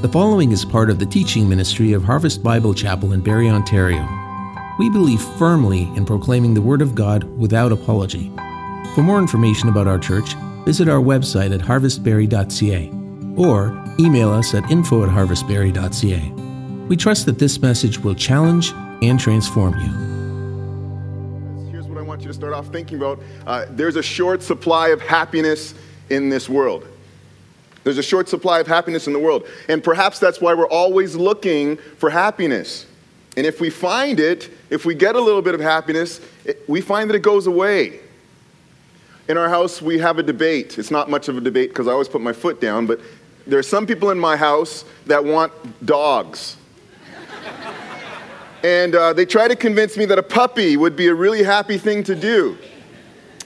The following is part of the teaching ministry of Harvest Bible Chapel in Barrie, Ontario. We believe firmly in proclaiming the Word of God without apology. For more information about our church, visit our website at harvestbarrie.ca or email us at info at harvestbarrie.ca. We trust that this message will challenge and transform you. Here's what I want you to start off thinking about. Uh, there's a short supply of happiness in this world. There's a short supply of happiness in the world. And perhaps that's why we're always looking for happiness. And if we find it, if we get a little bit of happiness, it, we find that it goes away. In our house, we have a debate. It's not much of a debate because I always put my foot down, but there are some people in my house that want dogs. and uh, they try to convince me that a puppy would be a really happy thing to do.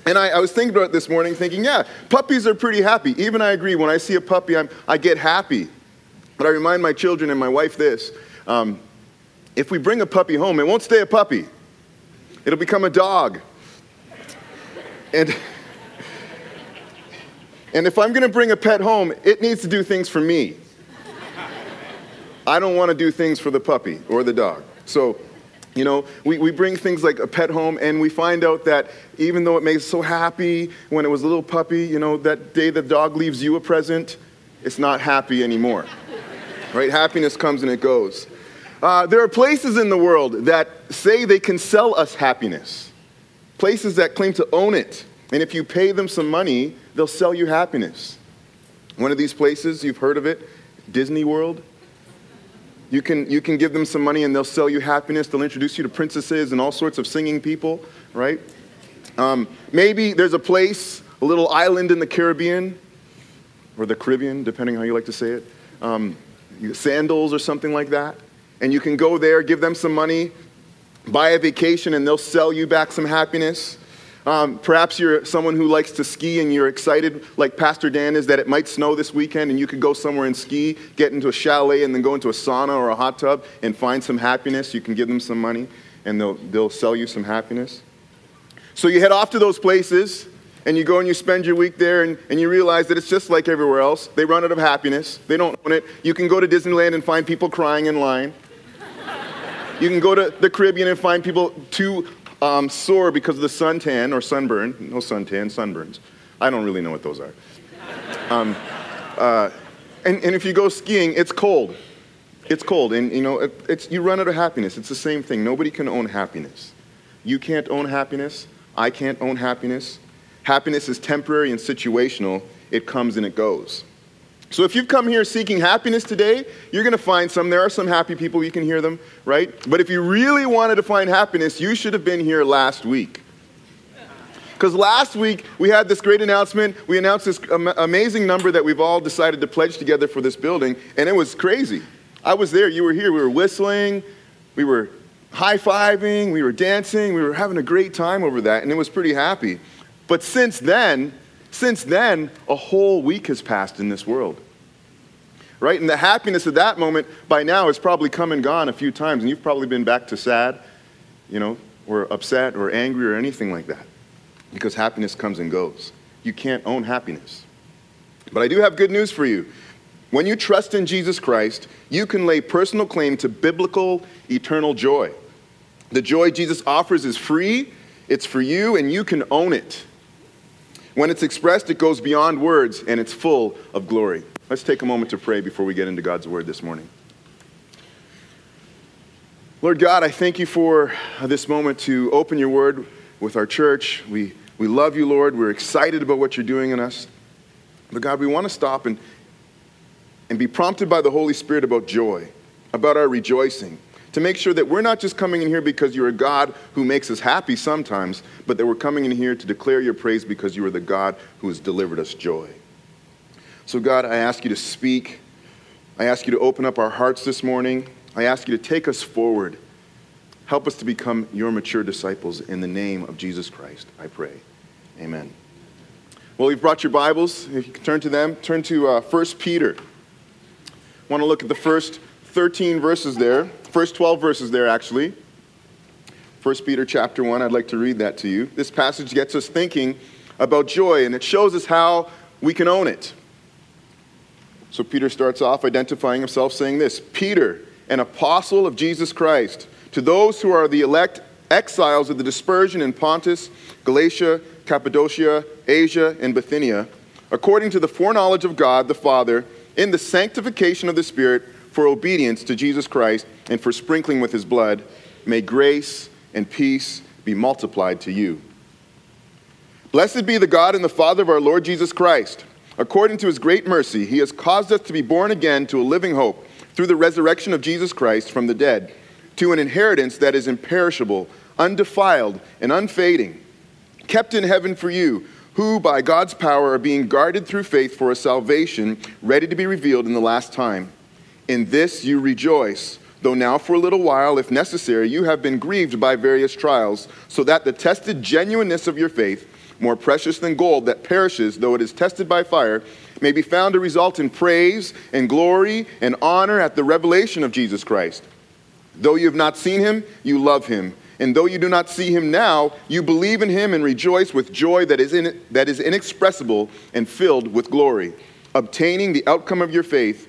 And I, I, was thinking about it this morning, thinking, yeah, puppies are pretty happy. Even I agree, when I see a puppy, I'm, I get happy. But I remind my children and my wife this um, if we bring a puppy home, it won't stay a puppy, it'll become a dog. And, and if I'm going to bring a pet home, it needs to do things for me. I don't want to do things for the puppy or the dog. So, you know, we, we bring things like a pet home, and we find out that even though it makes us so happy when it was a little puppy, you know, that day the dog leaves you a present, it's not happy anymore. right? Happiness comes and it goes. Uh, there are places in the world that say they can sell us happiness, places that claim to own it. And if you pay them some money, they'll sell you happiness. One of these places, you've heard of it, Disney World. You can, you can give them some money and they'll sell you happiness. They'll introduce you to princesses and all sorts of singing people, right? Um, maybe there's a place, a little island in the Caribbean, or the Caribbean, depending how you like to say it, um, sandals or something like that. And you can go there, give them some money, buy a vacation, and they'll sell you back some happiness. Um, perhaps you're someone who likes to ski and you're excited, like Pastor Dan is, that it might snow this weekend and you could go somewhere and ski, get into a chalet, and then go into a sauna or a hot tub and find some happiness. You can give them some money and they'll, they'll sell you some happiness. So you head off to those places and you go and you spend your week there and, and you realize that it's just like everywhere else. They run out of happiness, they don't own it. You can go to Disneyland and find people crying in line. You can go to the Caribbean and find people too um, sore because of the suntan or sunburn. No suntan, sunburns. I don't really know what those are. Um, uh, and, and if you go skiing, it's cold. It's cold, and you know it, it's, you run out of happiness. It's the same thing. Nobody can own happiness. You can't own happiness. I can't own happiness. Happiness is temporary and situational. It comes and it goes. So if you've come here seeking happiness today, you're going to find some. There are some happy people, you can hear them, right? But if you really wanted to find happiness, you should have been here last week. Because last week we had this great announcement. We announced this amazing number that we've all decided to pledge together for this building, and it was crazy. I was there, you were here, we were whistling, we were high fiving, we were dancing, we were having a great time over that, and it was pretty happy. But since then, since then, a whole week has passed in this world. Right? And the happiness of that moment by now has probably come and gone a few times, and you've probably been back to sad, you know, or upset or angry or anything like that. Because happiness comes and goes. You can't own happiness. But I do have good news for you. When you trust in Jesus Christ, you can lay personal claim to biblical eternal joy. The joy Jesus offers is free, it's for you, and you can own it. When it's expressed, it goes beyond words and it's full of glory. Let's take a moment to pray before we get into God's word this morning. Lord God, I thank you for this moment to open your word with our church. We, we love you, Lord. We're excited about what you're doing in us. But God, we want to stop and, and be prompted by the Holy Spirit about joy, about our rejoicing to make sure that we're not just coming in here because you're a God who makes us happy sometimes, but that we're coming in here to declare your praise because you are the God who has delivered us joy. So, God, I ask you to speak. I ask you to open up our hearts this morning. I ask you to take us forward. Help us to become your mature disciples in the name of Jesus Christ, I pray. Amen. Well, you've brought your Bibles. If you can turn to them, turn to uh, 1 Peter. I want to look at the first 13 verses there. First 12 verses there, actually. 1 Peter chapter 1, I'd like to read that to you. This passage gets us thinking about joy, and it shows us how we can own it. So Peter starts off identifying himself saying this Peter, an apostle of Jesus Christ, to those who are the elect exiles of the dispersion in Pontus, Galatia, Cappadocia, Asia, and Bithynia, according to the foreknowledge of God the Father, in the sanctification of the Spirit, for obedience to Jesus Christ, and for sprinkling with his blood, may grace and peace be multiplied to you. Blessed be the God and the Father of our Lord Jesus Christ. According to his great mercy, he has caused us to be born again to a living hope through the resurrection of Jesus Christ from the dead, to an inheritance that is imperishable, undefiled, and unfading, kept in heaven for you, who by God's power are being guarded through faith for a salvation ready to be revealed in the last time. In this you rejoice, though now for a little while, if necessary, you have been grieved by various trials, so that the tested genuineness of your faith, more precious than gold that perishes though it is tested by fire, may be found to result in praise and glory and honor at the revelation of Jesus Christ. Though you have not seen him, you love him. And though you do not see him now, you believe in him and rejoice with joy that is, in, that is inexpressible and filled with glory, obtaining the outcome of your faith,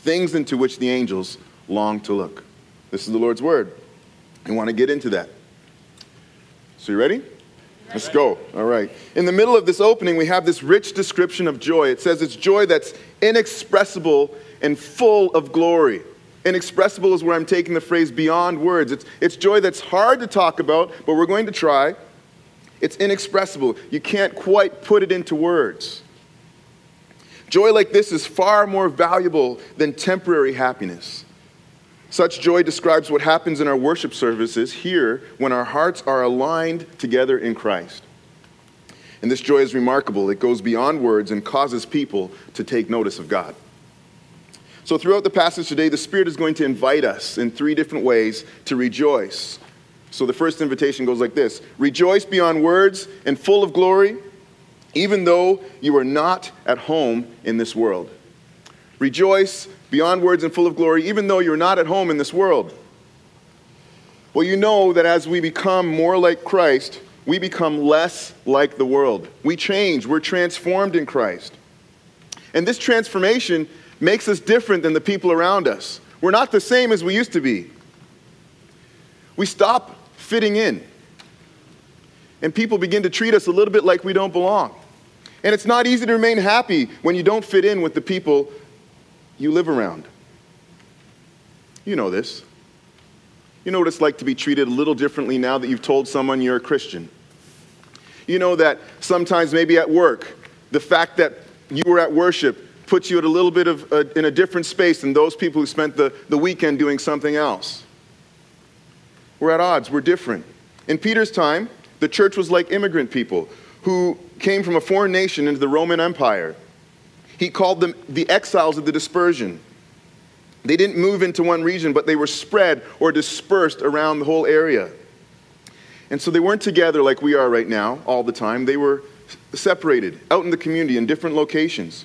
things into which the angels long to look. This is the Lord's word. I want to get into that. So, you ready? Let's go. All right. In the middle of this opening, we have this rich description of joy. It says it's joy that's inexpressible and full of glory. Inexpressible is where I'm taking the phrase beyond words. It's, it's joy that's hard to talk about, but we're going to try. It's inexpressible. You can't quite put it into words. Joy like this is far more valuable than temporary happiness. Such joy describes what happens in our worship services here when our hearts are aligned together in Christ. And this joy is remarkable. It goes beyond words and causes people to take notice of God. So, throughout the passage today, the Spirit is going to invite us in three different ways to rejoice. So, the first invitation goes like this Rejoice beyond words and full of glory, even though you are not at home in this world. Rejoice beyond words and full of glory, even though you're not at home in this world. Well, you know that as we become more like Christ, we become less like the world. We change, we're transformed in Christ. And this transformation makes us different than the people around us. We're not the same as we used to be. We stop fitting in. And people begin to treat us a little bit like we don't belong. And it's not easy to remain happy when you don't fit in with the people you live around. You know this. You know what it's like to be treated a little differently now that you've told someone you're a Christian. You know that sometimes, maybe at work, the fact that you were at worship puts you at a little bit of a, in a different space than those people who spent the, the weekend doing something else. We're at odds, we're different. In Peter's time, the church was like immigrant people who came from a foreign nation into the Roman Empire. He called them the exiles of the dispersion. They didn't move into one region, but they were spread or dispersed around the whole area. And so they weren't together like we are right now all the time. They were separated out in the community in different locations.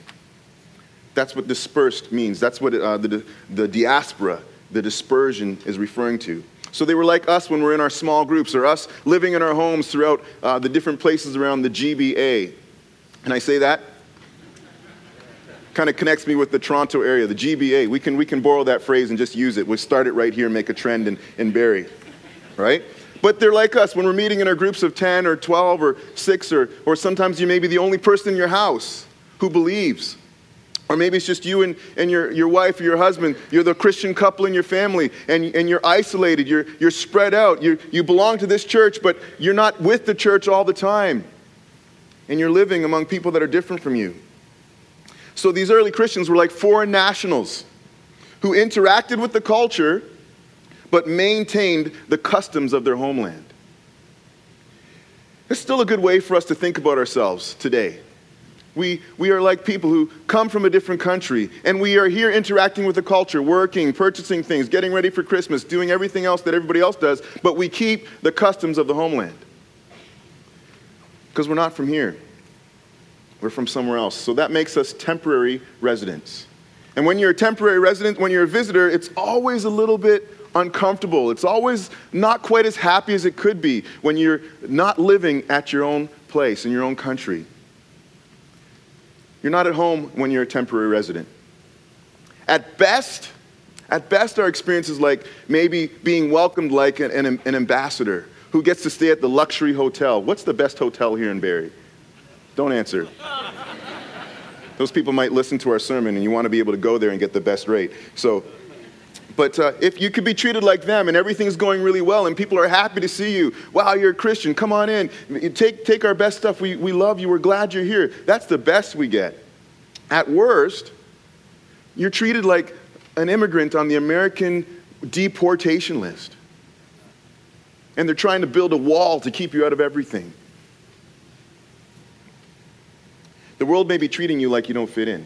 That's what dispersed means. That's what uh, the, the diaspora, the dispersion, is referring to. So they were like us when we're in our small groups, or us living in our homes throughout uh, the different places around the GBA. And I say that kind of connects me with the Toronto area, the GBA. We can, we can borrow that phrase and just use it. We'll start it right here make a trend in, in Barrie, right? But they're like us when we're meeting in our groups of 10 or 12 or 6, or, or sometimes you may be the only person in your house who believes. Or maybe it's just you and, and your, your wife or your husband. You're the Christian couple in your family, and, and you're isolated. You're, you're spread out. you you belong to this church, but you're not with the church all the time. And you're living among people that are different from you. So these early Christians were like foreign nationals who interacted with the culture but maintained the customs of their homeland. It's still a good way for us to think about ourselves today. We, we are like people who come from a different country, and we are here interacting with the culture, working, purchasing things, getting ready for Christmas, doing everything else that everybody else does, but we keep the customs of the homeland. Because we're not from here, we're from somewhere else. So that makes us temporary residents. And when you're a temporary resident, when you're a visitor, it's always a little bit uncomfortable. It's always not quite as happy as it could be when you're not living at your own place, in your own country. You're not at home when you're a temporary resident. At best, at best, our experience is like maybe being welcomed like an, an, an ambassador who gets to stay at the luxury hotel. What's the best hotel here in Barrie? Don't answer. Those people might listen to our sermon and you want to be able to go there and get the best rate. So, but uh, if you could be treated like them and everything's going really well and people are happy to see you, wow, you're a Christian, come on in, take, take our best stuff, we, we love you, we're glad you're here. That's the best we get. At worst, you're treated like an immigrant on the American deportation list. And they're trying to build a wall to keep you out of everything. The world may be treating you like you don't fit in.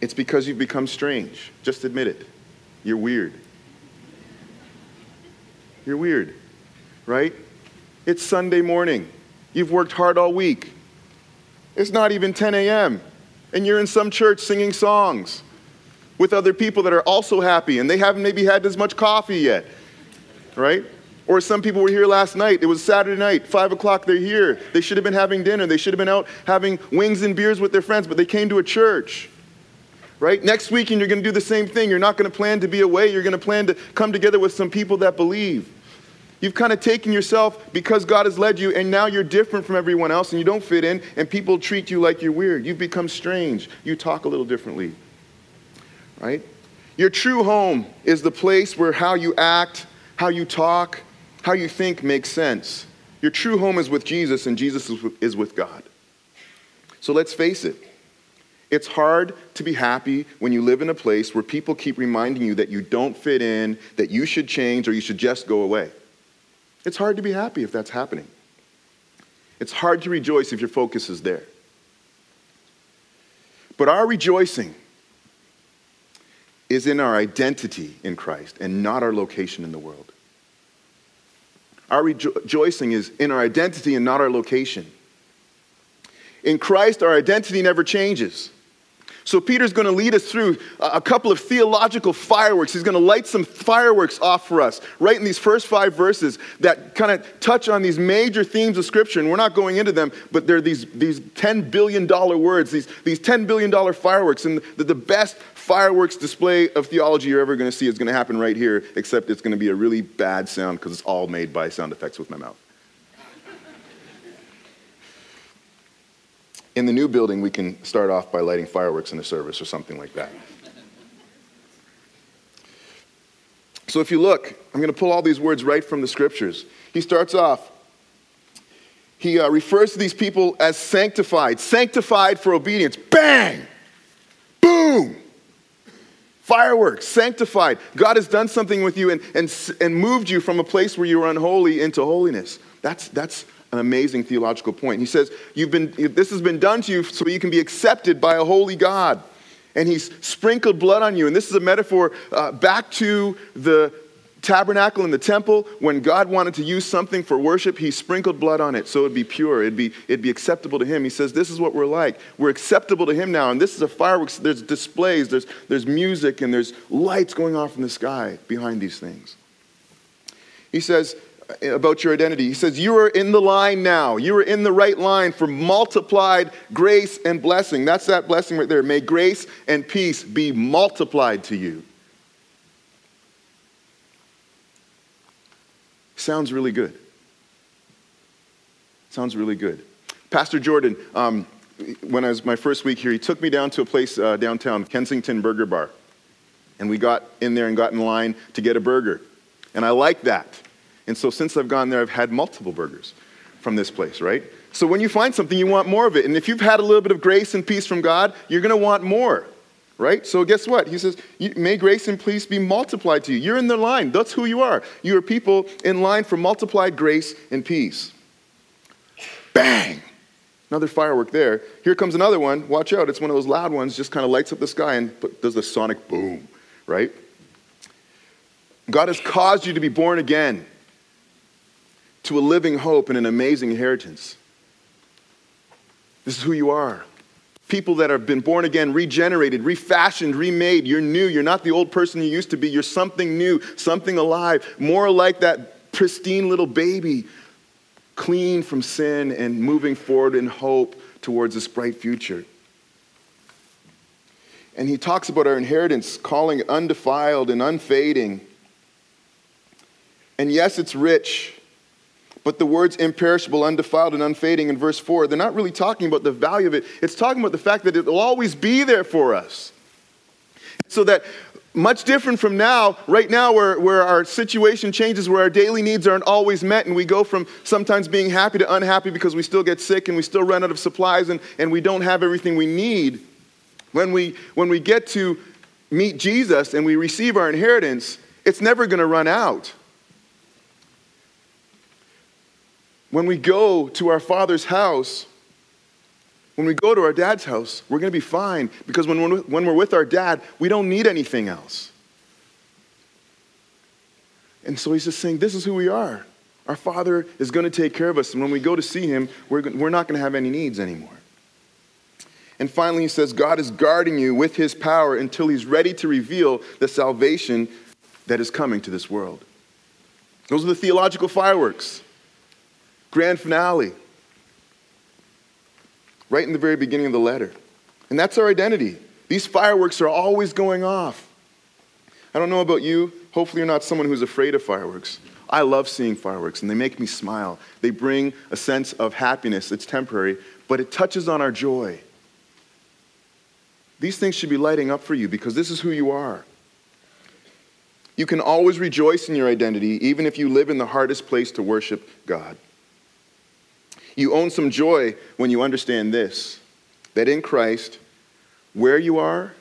It's because you've become strange. Just admit it. You're weird. You're weird, right? It's Sunday morning. You've worked hard all week. It's not even 10 a.m., and you're in some church singing songs with other people that are also happy, and they haven't maybe had as much coffee yet, right? Or some people were here last night. It was Saturday night, 5 o'clock, they're here. They should have been having dinner. They should have been out having wings and beers with their friends, but they came to a church right? Next weekend, you're going to do the same thing. You're not going to plan to be away. You're going to plan to come together with some people that believe. You've kind of taken yourself because God has led you, and now you're different from everyone else, and you don't fit in, and people treat you like you're weird. You've become strange. You talk a little differently, right? Your true home is the place where how you act, how you talk, how you think makes sense. Your true home is with Jesus, and Jesus is with God. So let's face it. It's hard to be happy when you live in a place where people keep reminding you that you don't fit in, that you should change, or you should just go away. It's hard to be happy if that's happening. It's hard to rejoice if your focus is there. But our rejoicing is in our identity in Christ and not our location in the world. Our rejoicing is in our identity and not our location. In Christ, our identity never changes. So Peter's going to lead us through a couple of theological fireworks. He's going to light some fireworks off for us right in these first five verses that kind of touch on these major themes of Scripture. And we're not going into them, but they're these, these $10 billion words, these, these $10 billion fireworks. And the, the best fireworks display of theology you're ever going to see is going to happen right here, except it's going to be a really bad sound because it's all made by sound effects with my mouth. In the new building, we can start off by lighting fireworks in the service or something like that. So if you look, I'm going to pull all these words right from the scriptures. He starts off, he uh, refers to these people as sanctified, sanctified for obedience. Bang! Boom! Fireworks, sanctified. God has done something with you and, and, and moved you from a place where you were unholy into holiness. That's, that's an amazing theological point. He says, You've been, This has been done to you so you can be accepted by a holy God. And he's sprinkled blood on you. And this is a metaphor uh, back to the tabernacle in the temple. When God wanted to use something for worship, he sprinkled blood on it so it'd be pure, it'd be, it'd be acceptable to him. He says, This is what we're like. We're acceptable to him now. And this is a fireworks, there's displays, there's, there's music, and there's lights going off in the sky behind these things. He says, about your identity. He says, You are in the line now. You are in the right line for multiplied grace and blessing. That's that blessing right there. May grace and peace be multiplied to you. Sounds really good. Sounds really good. Pastor Jordan, um, when I was my first week here, he took me down to a place uh, downtown, Kensington Burger Bar. And we got in there and got in line to get a burger. And I like that. And so since I've gone there, I've had multiple burgers from this place, right? So when you find something, you want more of it. And if you've had a little bit of grace and peace from God, you're going to want more, right? So guess what? He says, May grace and peace be multiplied to you. You're in the line. That's who you are. You are people in line for multiplied grace and peace. Bang! Another firework there. Here comes another one. Watch out. It's one of those loud ones, just kind of lights up the sky and does the sonic boom, right? God has caused you to be born again to a living hope and an amazing inheritance. This is who you are. People that have been born again, regenerated, refashioned, remade. You're new. You're not the old person you used to be. You're something new, something alive, more like that pristine little baby clean from sin and moving forward in hope towards this bright future. And he talks about our inheritance, calling it undefiled and unfading. And yes, it's rich, but the words imperishable, undefiled, and unfading in verse 4, they're not really talking about the value of it. It's talking about the fact that it will always be there for us. So that much different from now, right now, where, where our situation changes, where our daily needs aren't always met, and we go from sometimes being happy to unhappy because we still get sick and we still run out of supplies and, and we don't have everything we need. When we, when we get to meet Jesus and we receive our inheritance, it's never going to run out. When we go to our Father's house, when we go to our dad's house, we're going to be fine because when we're, when we're with our dad, we don't need anything else. And so he's just saying, This is who we are. Our Father is going to take care of us. And when we go to see him, we're, we're not going to have any needs anymore. And finally, he says, God is guarding you with his power until he's ready to reveal the salvation that is coming to this world. Those are the theological fireworks. Grand finale right in the very beginning of the letter. And that's our identity. These fireworks are always going off. I don't know about you. Hopefully, you're not someone who's afraid of fireworks. I love seeing fireworks, and they make me smile. They bring a sense of happiness. It's temporary, but it touches on our joy. These things should be lighting up for you because this is who you are. You can always rejoice in your identity, even if you live in the hardest place to worship God. You own some joy when you understand this that in Christ, where you are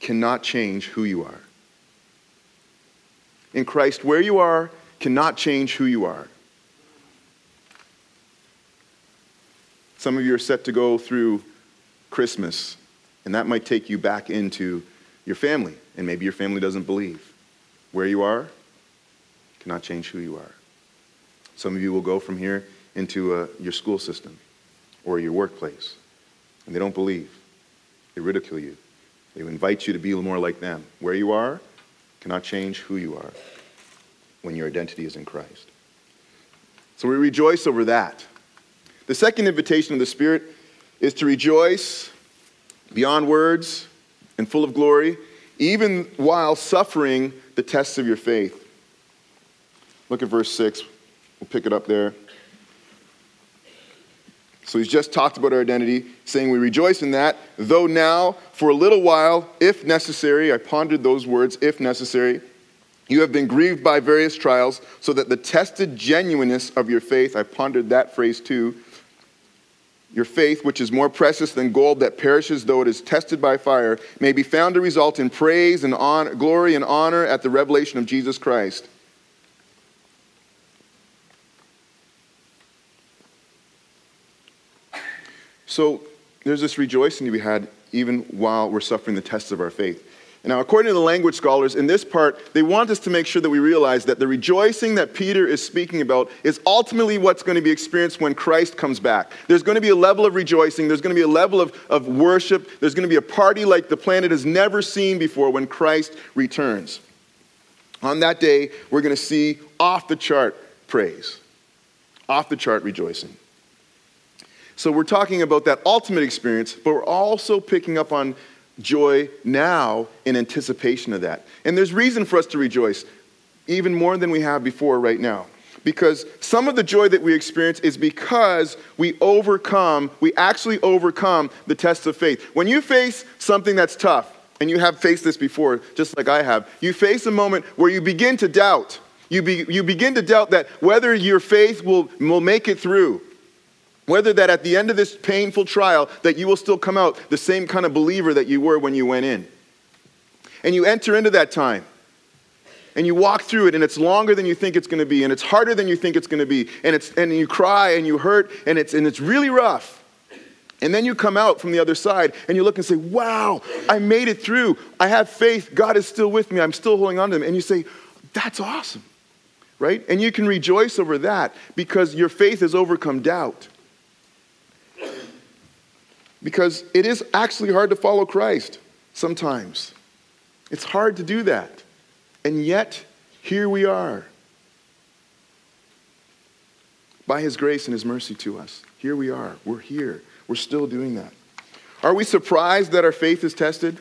cannot change who you are. In Christ, where you are cannot change who you are. Some of you are set to go through Christmas, and that might take you back into your family, and maybe your family doesn't believe. Where you are cannot change who you are. Some of you will go from here into uh, your school system or your workplace, and they don't believe. They ridicule you. They invite you to be more like them. Where you are cannot change who you are when your identity is in Christ. So we rejoice over that. The second invitation of the Spirit is to rejoice beyond words and full of glory, even while suffering the tests of your faith. Look at verse 6. We'll pick it up there. So he's just talked about our identity, saying we rejoice in that, though now, for a little while, if necessary, I pondered those words, if necessary, you have been grieved by various trials, so that the tested genuineness of your faith, I pondered that phrase too, your faith, which is more precious than gold that perishes though it is tested by fire, may be found to result in praise and honor, glory and honor at the revelation of Jesus Christ. So there's this rejoicing to be had even while we're suffering the tests of our faith. Now, according to the language scholars, in this part, they want us to make sure that we realize that the rejoicing that Peter is speaking about is ultimately what's going to be experienced when Christ comes back. There's going to be a level of rejoicing, there's going to be a level of, of worship, there's going to be a party like the planet has never seen before when Christ returns. On that day, we're going to see off the chart praise, off the chart rejoicing. So we're talking about that ultimate experience, but we're also picking up on joy now in anticipation of that. And there's reason for us to rejoice, even more than we have before right now. Because some of the joy that we experience is because we overcome, we actually overcome the tests of faith. When you face something that's tough, and you have faced this before, just like I have, you face a moment where you begin to doubt. You, be, you begin to doubt that whether your faith will, will make it through whether that at the end of this painful trial that you will still come out the same kind of believer that you were when you went in. And you enter into that time. And you walk through it, and it's longer than you think it's going to be, and it's harder than you think it's going to be, and, it's, and you cry and you hurt, and it's, and it's really rough. And then you come out from the other side and you look and say, Wow, I made it through. I have faith. God is still with me. I'm still holding on to Him. And you say, That's awesome, right? And you can rejoice over that because your faith has overcome doubt. Because it is actually hard to follow Christ sometimes. It's hard to do that. And yet, here we are. By His grace and His mercy to us. Here we are. We're here. We're still doing that. Are we surprised that our faith is tested?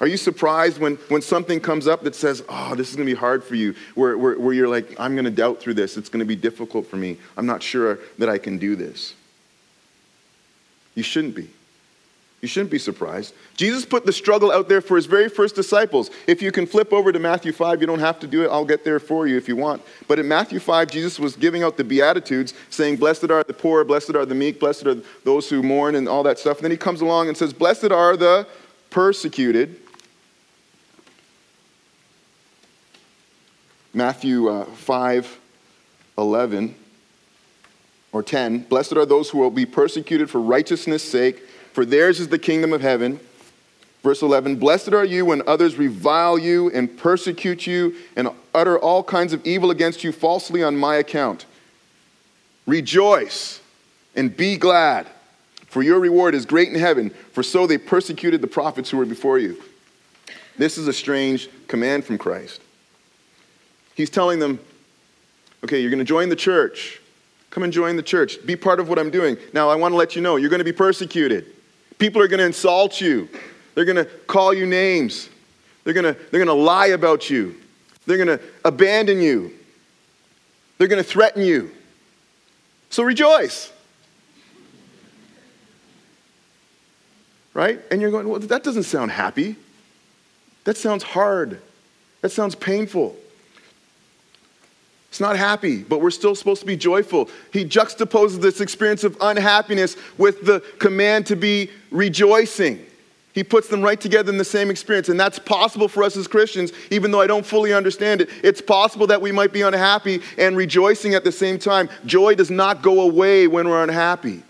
Are you surprised when, when something comes up that says, oh, this is going to be hard for you, where, where, where you're like, I'm going to doubt through this. It's going to be difficult for me. I'm not sure that I can do this. You shouldn't be. You shouldn't be surprised. Jesus put the struggle out there for his very first disciples. If you can flip over to Matthew 5, you don't have to do it. I'll get there for you if you want. But in Matthew 5, Jesus was giving out the Beatitudes, saying, Blessed are the poor, blessed are the meek, blessed are those who mourn, and all that stuff. And then he comes along and says, Blessed are the persecuted. Matthew uh, 5 11 or 10 Blessed are those who will be persecuted for righteousness' sake for theirs is the kingdom of heaven. Verse 11 Blessed are you when others revile you and persecute you and utter all kinds of evil against you falsely on my account. Rejoice and be glad, for your reward is great in heaven, for so they persecuted the prophets who were before you. This is a strange command from Christ. He's telling them, okay, you're going to join the church. Come and join the church. Be part of what I'm doing. Now, I want to let you know, you're going to be persecuted. People are going to insult you. They're going to call you names. They're going to, they're going to lie about you. They're going to abandon you. They're going to threaten you. So rejoice. Right? And you're going, well, that doesn't sound happy. That sounds hard. That sounds painful. It's not happy, but we're still supposed to be joyful. He juxtaposes this experience of unhappiness with the command to be rejoicing. He puts them right together in the same experience, and that's possible for us as Christians, even though I don't fully understand it. It's possible that we might be unhappy and rejoicing at the same time. Joy does not go away when we're unhappy.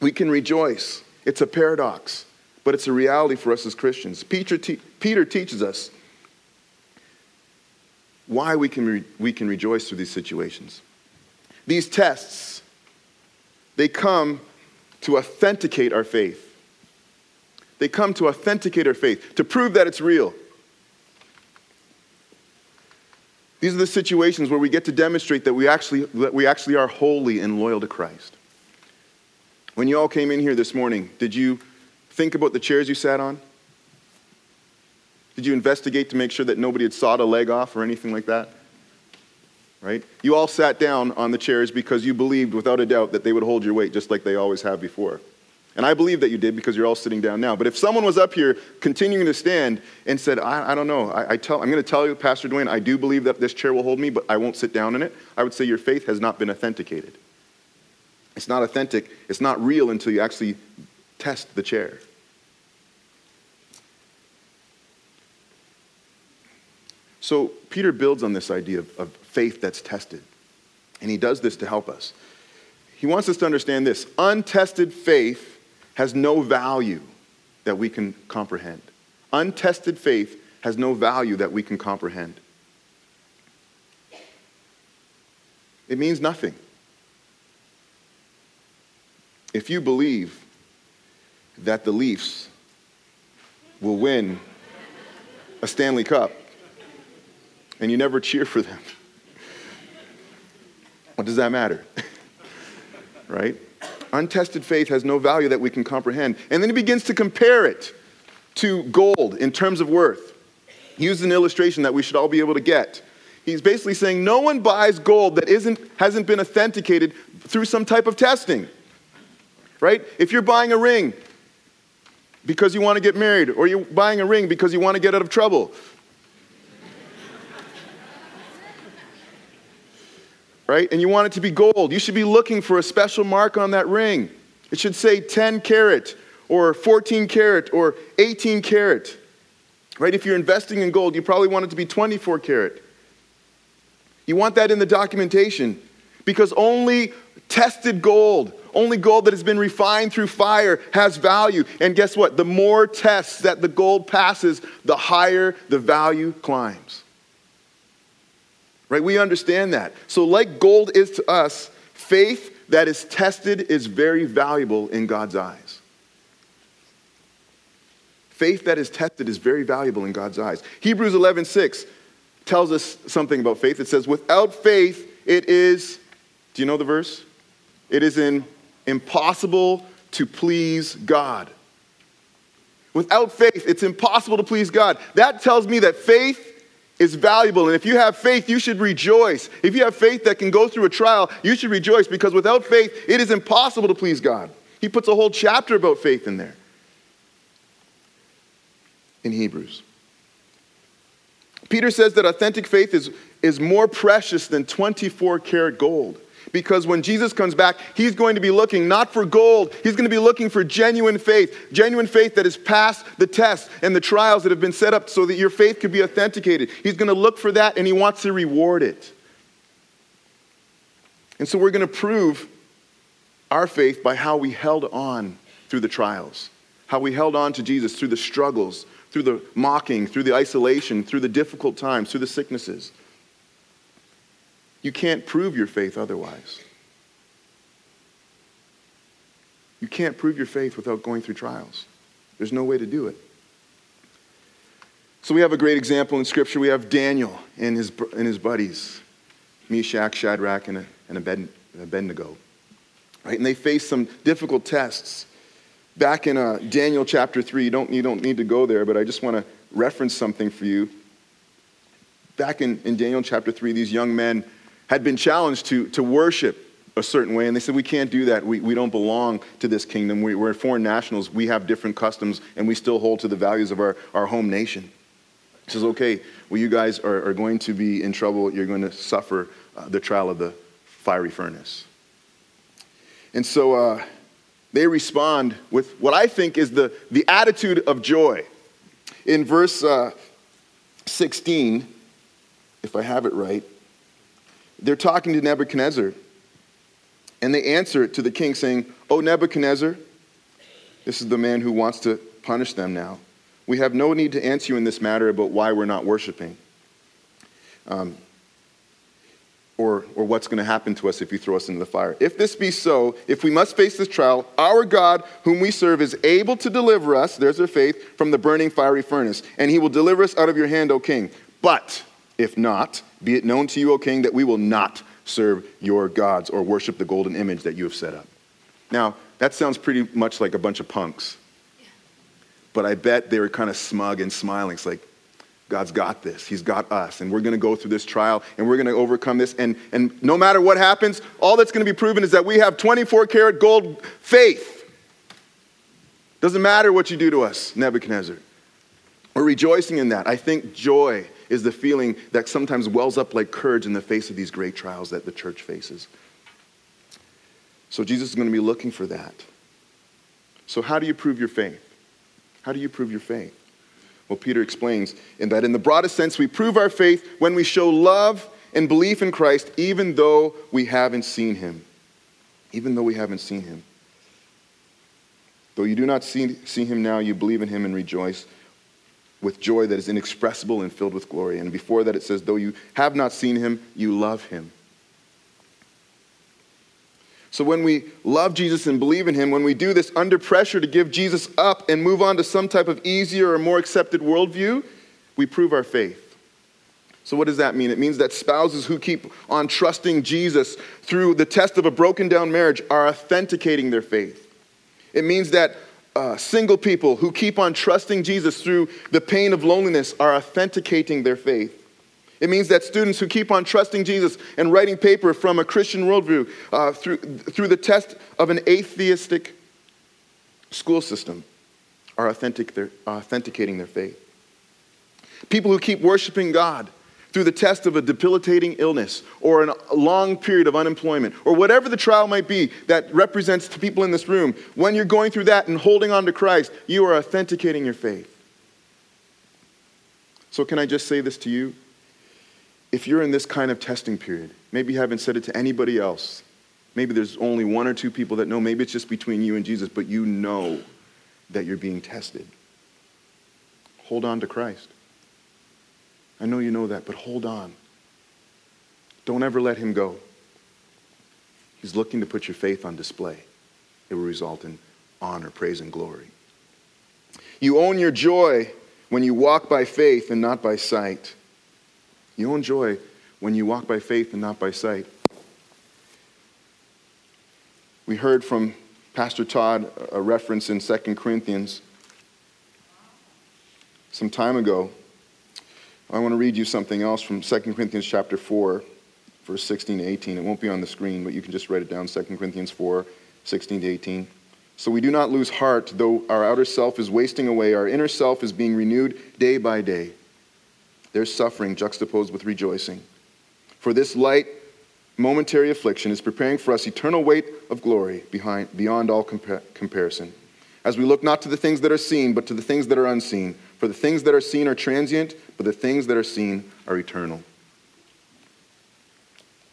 We can rejoice. It's a paradox, but it's a reality for us as Christians. Peter, te- Peter teaches us why we can, re- we can rejoice through these situations. These tests, they come to authenticate our faith. They come to authenticate our faith, to prove that it's real. These are the situations where we get to demonstrate that we actually, that we actually are holy and loyal to Christ. When you all came in here this morning, did you think about the chairs you sat on? Did you investigate to make sure that nobody had sawed a leg off or anything like that? Right? You all sat down on the chairs because you believed without a doubt that they would hold your weight just like they always have before. And I believe that you did because you're all sitting down now. But if someone was up here continuing to stand and said, I, I don't know, I, I tell, I'm going to tell you, Pastor Dwayne, I do believe that this chair will hold me, but I won't sit down in it, I would say your faith has not been authenticated. It's not authentic, it's not real until you actually test the chair. So Peter builds on this idea of, of faith that's tested. And he does this to help us. He wants us to understand this untested faith has no value that we can comprehend. Untested faith has no value that we can comprehend. It means nothing. If you believe that the Leafs will win a Stanley Cup, and you never cheer for them. What does that matter? right? Untested faith has no value that we can comprehend. And then he begins to compare it to gold in terms of worth. He uses an illustration that we should all be able to get. He's basically saying no one buys gold that isn't, hasn't been authenticated through some type of testing. Right? If you're buying a ring because you want to get married, or you're buying a ring because you want to get out of trouble, right? And you want it to be gold. You should be looking for a special mark on that ring. It should say 10 carat or 14 carat or 18 carat. Right? If you're investing in gold, you probably want it to be 24 carat. You want that in the documentation because only tested gold, only gold that has been refined through fire has value. And guess what? The more tests that the gold passes, the higher the value climbs. Right? We understand that. So, like gold is to us, faith that is tested is very valuable in God's eyes. Faith that is tested is very valuable in God's eyes. Hebrews 11 6 tells us something about faith. It says, Without faith, it is, do you know the verse? It is in, impossible to please God. Without faith, it's impossible to please God. That tells me that faith is valuable. And if you have faith, you should rejoice. If you have faith that can go through a trial, you should rejoice because without faith, it is impossible to please God. He puts a whole chapter about faith in there in Hebrews. Peter says that authentic faith is, is more precious than 24 karat gold. Because when Jesus comes back, he's going to be looking not for gold, he's going to be looking for genuine faith, genuine faith that has passed the tests and the trials that have been set up so that your faith could be authenticated. He's going to look for that and he wants to reward it. And so we're going to prove our faith by how we held on through the trials, how we held on to Jesus through the struggles, through the mocking, through the isolation, through the difficult times, through the sicknesses. You can't prove your faith otherwise. You can't prove your faith without going through trials. There's no way to do it. So we have a great example in Scripture. We have Daniel and his, and his buddies, Meshach, Shadrach, and, and Abednego. Right? And they face some difficult tests. Back in uh, Daniel chapter 3, you don't, you don't need to go there, but I just want to reference something for you. Back in, in Daniel chapter 3, these young men had been challenged to, to worship a certain way, and they said, We can't do that. We, we don't belong to this kingdom. We, we're foreign nationals. We have different customs, and we still hold to the values of our, our home nation. He says, Okay, well, you guys are, are going to be in trouble. You're going to suffer uh, the trial of the fiery furnace. And so uh, they respond with what I think is the, the attitude of joy. In verse uh, 16, if I have it right, they're talking to Nebuchadnezzar. And they answer to the king, saying, Oh, Nebuchadnezzar, this is the man who wants to punish them now. We have no need to answer you in this matter about why we're not worshiping. Um, or, or what's going to happen to us if you throw us into the fire. If this be so, if we must face this trial, our God, whom we serve, is able to deliver us, there's their faith, from the burning fiery furnace, and he will deliver us out of your hand, O king. But if not, be it known to you, O king, that we will not serve your gods or worship the golden image that you have set up. Now, that sounds pretty much like a bunch of punks. But I bet they were kind of smug and smiling. It's like, God's got this. He's got us. And we're going to go through this trial and we're going to overcome this. And, and no matter what happens, all that's going to be proven is that we have 24 karat gold faith. Doesn't matter what you do to us, Nebuchadnezzar. We're rejoicing in that. I think joy is the feeling that sometimes wells up like courage in the face of these great trials that the church faces. So Jesus is going to be looking for that. So, how do you prove your faith? How do you prove your faith? Well, Peter explains in that in the broadest sense, we prove our faith when we show love and belief in Christ, even though we haven't seen him. Even though we haven't seen him. Though you do not see, see him now, you believe in him and rejoice with joy that is inexpressible and filled with glory. And before that, it says, though you have not seen him, you love him. So when we love Jesus and believe in him, when we do this under pressure to give Jesus up and move on to some type of easier or more accepted worldview, we prove our faith. So, what does that mean? It means that spouses who keep on trusting Jesus through the test of a broken down marriage are authenticating their faith. It means that uh, single people who keep on trusting Jesus through the pain of loneliness are authenticating their faith. It means that students who keep on trusting Jesus and writing paper from a Christian worldview uh, through, through the test of an atheistic school system are authentic, authenticating their faith. People who keep worshiping God through the test of a debilitating illness or a long period of unemployment or whatever the trial might be that represents to people in this room, when you're going through that and holding on to Christ, you are authenticating your faith. So, can I just say this to you? if you're in this kind of testing period, maybe you haven't said it to anybody else. Maybe there's only one or two people that know. Maybe it's just between you and Jesus, but you know that you're being tested. Hold on to Christ. I know you know that, but hold on. Don't ever let him go. He's looking to put your faith on display. It will result in honor, praise, and glory. You own your joy when you walk by faith and not by sight. You own joy when you walk by faith and not by sight. We heard from Pastor Todd a reference in 2 Corinthians some time ago. I want to read you something else from 2 Corinthians chapter 4, verse 16 to 18. It won't be on the screen, but you can just write it down 2 Corinthians 4, 16 to 18. So we do not lose heart, though our outer self is wasting away, our inner self is being renewed day by day. There's suffering juxtaposed with rejoicing. For this light, momentary affliction is preparing for us eternal weight of glory behind, beyond all compa- comparison. As we look not to the things that are seen, but to the things that are unseen. For the things that are seen are transient, but the things that are seen are eternal.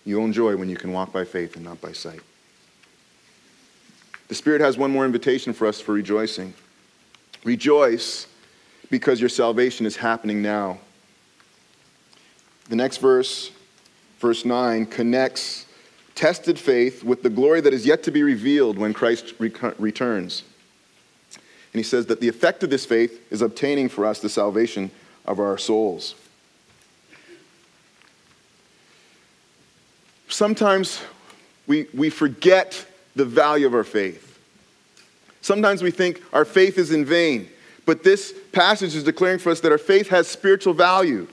You own joy when you can walk by faith and not by sight. The Spirit has one more invitation for us for rejoicing. Rejoice because your salvation is happening now. The next verse, verse 9, connects tested faith with the glory that is yet to be revealed when Christ returns. And he says that the effect of this faith is obtaining for us the salvation of our souls. Sometimes we, we forget the value of our faith. Sometimes we think our faith is in vain, but this passage is declaring for us that our faith has spiritual value,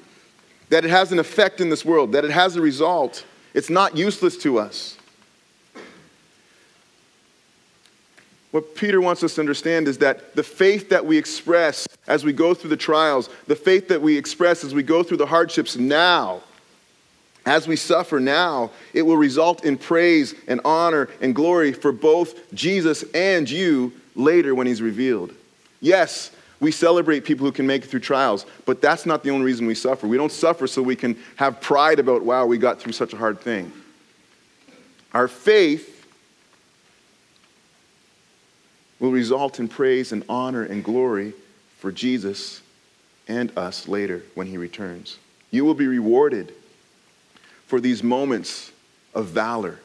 that it has an effect in this world, that it has a result. It's not useless to us. What Peter wants us to understand is that the faith that we express as we go through the trials, the faith that we express as we go through the hardships now, as we suffer now, it will result in praise and honor and glory for both Jesus and you later when he's revealed. Yes, we celebrate people who can make it through trials, but that's not the only reason we suffer. We don't suffer so we can have pride about, wow, we got through such a hard thing. Our faith will result in praise and honor and glory for Jesus and us later when he returns. You will be rewarded for these moments of valor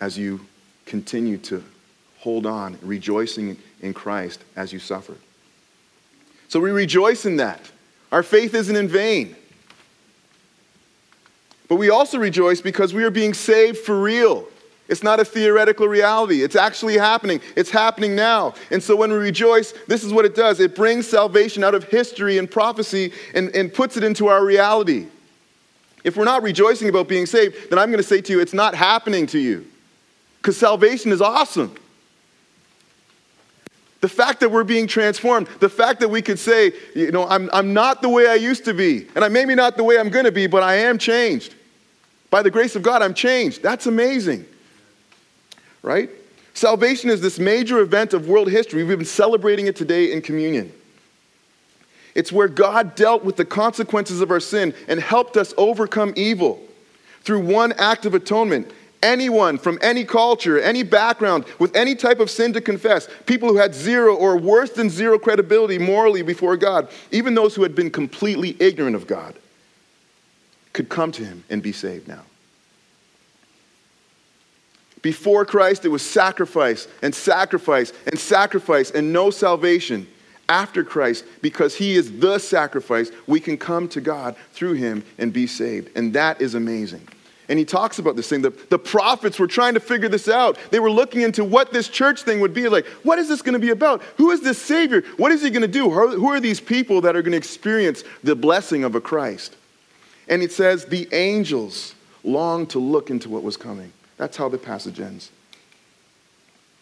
as you continue to hold on, rejoicing in Christ as you suffer. So we rejoice in that. Our faith isn't in vain. But we also rejoice because we are being saved for real. It's not a theoretical reality. It's actually happening. It's happening now. And so when we rejoice, this is what it does it brings salvation out of history and prophecy and, and puts it into our reality. If we're not rejoicing about being saved, then I'm going to say to you, it's not happening to you. Because salvation is awesome. The fact that we're being transformed, the fact that we could say, you know, I'm, I'm not the way I used to be, and I'm maybe not the way I'm going to be, but I am changed. By the grace of God, I'm changed. That's amazing. Right? Salvation is this major event of world history. We've been celebrating it today in communion. It's where God dealt with the consequences of our sin and helped us overcome evil through one act of atonement. Anyone from any culture, any background, with any type of sin to confess, people who had zero or worse than zero credibility morally before God, even those who had been completely ignorant of God, could come to Him and be saved now. Before Christ, it was sacrifice and sacrifice and sacrifice and no salvation after Christ, because he is the sacrifice, we can come to God through him and be saved. And that is amazing. And he talks about this thing. The, the prophets were trying to figure this out. They were looking into what this church thing would be like. What is this going to be about? Who is this Savior? What is he going to do? Who are these people that are going to experience the blessing of a Christ? And it says, the angels long to look into what was coming. That's how the passage ends.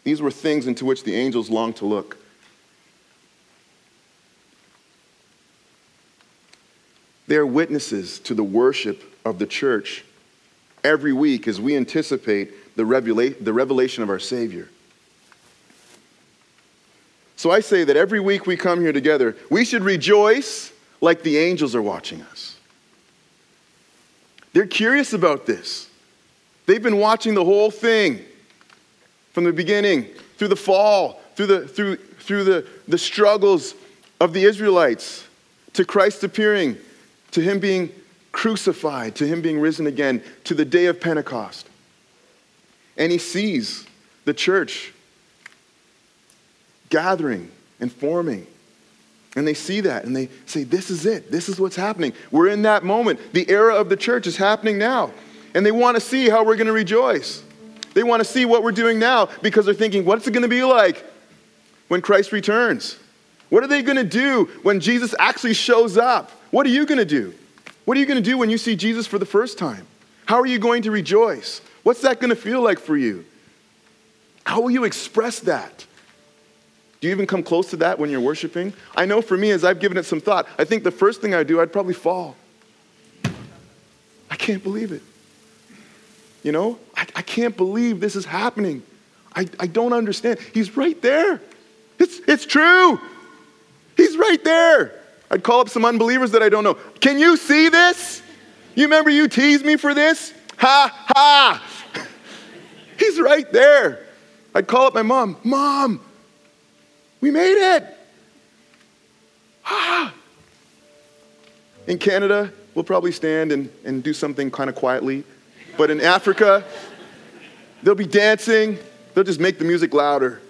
These were things into which the angels longed to look. They are witnesses to the worship of the church every week as we anticipate the, revela- the revelation of our Savior. So I say that every week we come here together, we should rejoice like the angels are watching us. They're curious about this. They've been watching the whole thing from the beginning, through the fall, through the, through, through the, the struggles of the Israelites, to Christ appearing, to him being crucified, to him being risen again, to the day of Pentecost. And he sees the church gathering and forming. And they see that and they say, This is it. This is what's happening. We're in that moment. The era of the church is happening now. And they want to see how we're going to rejoice. They want to see what we're doing now because they're thinking, What's it going to be like when Christ returns? What are they going to do when Jesus actually shows up? What are you going to do? What are you going to do when you see Jesus for the first time? How are you going to rejoice? What's that going to feel like for you? How will you express that? Do you even come close to that when you're worshiping? I know for me, as I've given it some thought, I think the first thing I do, I'd probably fall. I can't believe it. You know, I, I can't believe this is happening. I, I don't understand. He's right there. It's, it's true. He's right there. I'd call up some unbelievers that I don't know. Can you see this? You remember you teased me for this? Ha ha. He's right there. I'd call up my mom. Mom, we made it. Ha. In Canada, we'll probably stand and, and do something kind of quietly. But in Africa, they'll be dancing, they'll just make the music louder.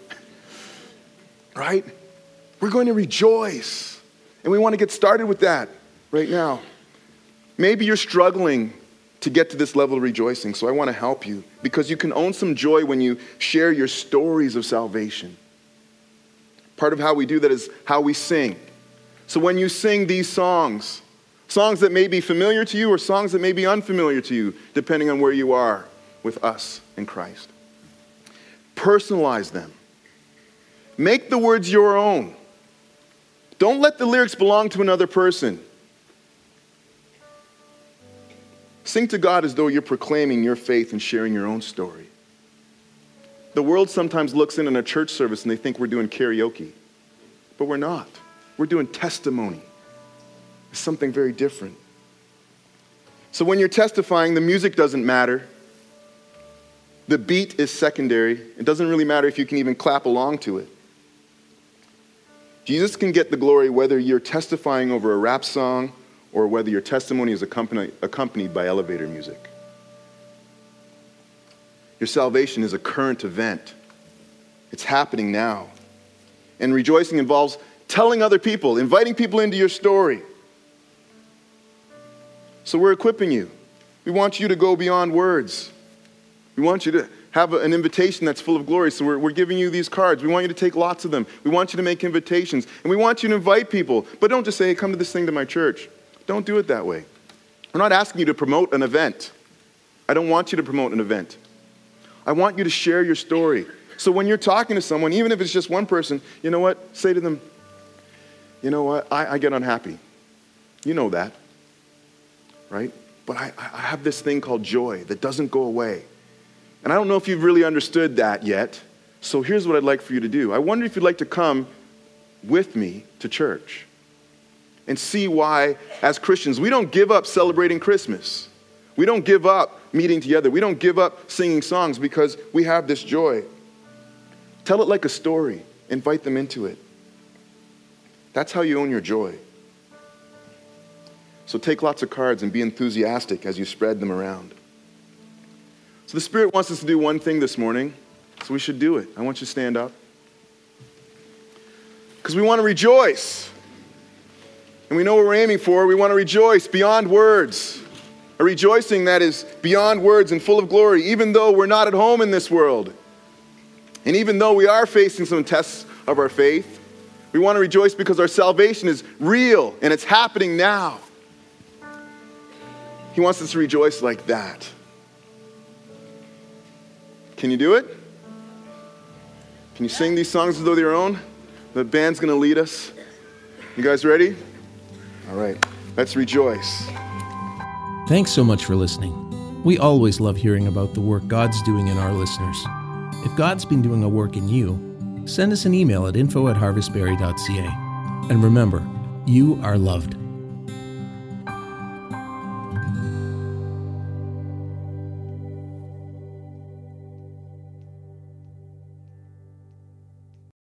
Right? We're going to rejoice. And we want to get started with that right now. Maybe you're struggling to get to this level of rejoicing, so I want to help you because you can own some joy when you share your stories of salvation. Part of how we do that is how we sing. So when you sing these songs, songs that may be familiar to you or songs that may be unfamiliar to you, depending on where you are with us in Christ, personalize them. Make the words your own. Don't let the lyrics belong to another person. Sing to God as though you're proclaiming your faith and sharing your own story. The world sometimes looks in on a church service and they think we're doing karaoke, but we're not. We're doing testimony. It's something very different. So when you're testifying, the music doesn't matter. The beat is secondary. It doesn't really matter if you can even clap along to it. Jesus can get the glory whether you're testifying over a rap song or whether your testimony is accompanied by elevator music. Your salvation is a current event, it's happening now. And rejoicing involves telling other people, inviting people into your story. So we're equipping you. We want you to go beyond words. We want you to have an invitation that's full of glory. So we're, we're giving you these cards. We want you to take lots of them. We want you to make invitations. And we want you to invite people. But don't just say, hey, come to this thing to my church. Don't do it that way. We're not asking you to promote an event. I don't want you to promote an event. I want you to share your story. So when you're talking to someone, even if it's just one person, you know what? Say to them, you know what? I, I get unhappy. You know that, right? But I, I have this thing called joy that doesn't go away. And I don't know if you've really understood that yet. So here's what I'd like for you to do. I wonder if you'd like to come with me to church and see why, as Christians, we don't give up celebrating Christmas. We don't give up meeting together. We don't give up singing songs because we have this joy. Tell it like a story, invite them into it. That's how you own your joy. So take lots of cards and be enthusiastic as you spread them around. So the Spirit wants us to do one thing this morning, so we should do it. I want you to stand up. Because we want to rejoice. And we know what we're aiming for. We want to rejoice beyond words. A rejoicing that is beyond words and full of glory, even though we're not at home in this world. And even though we are facing some tests of our faith, we want to rejoice because our salvation is real and it's happening now. He wants us to rejoice like that. Can you do it? Can you sing these songs as though they're your own? The band's going to lead us. You guys ready? All right, let's rejoice. Thanks so much for listening. We always love hearing about the work God's doing in our listeners. If God's been doing a work in you, send us an email at info at harvestbarrie.ca. And remember, you are loved.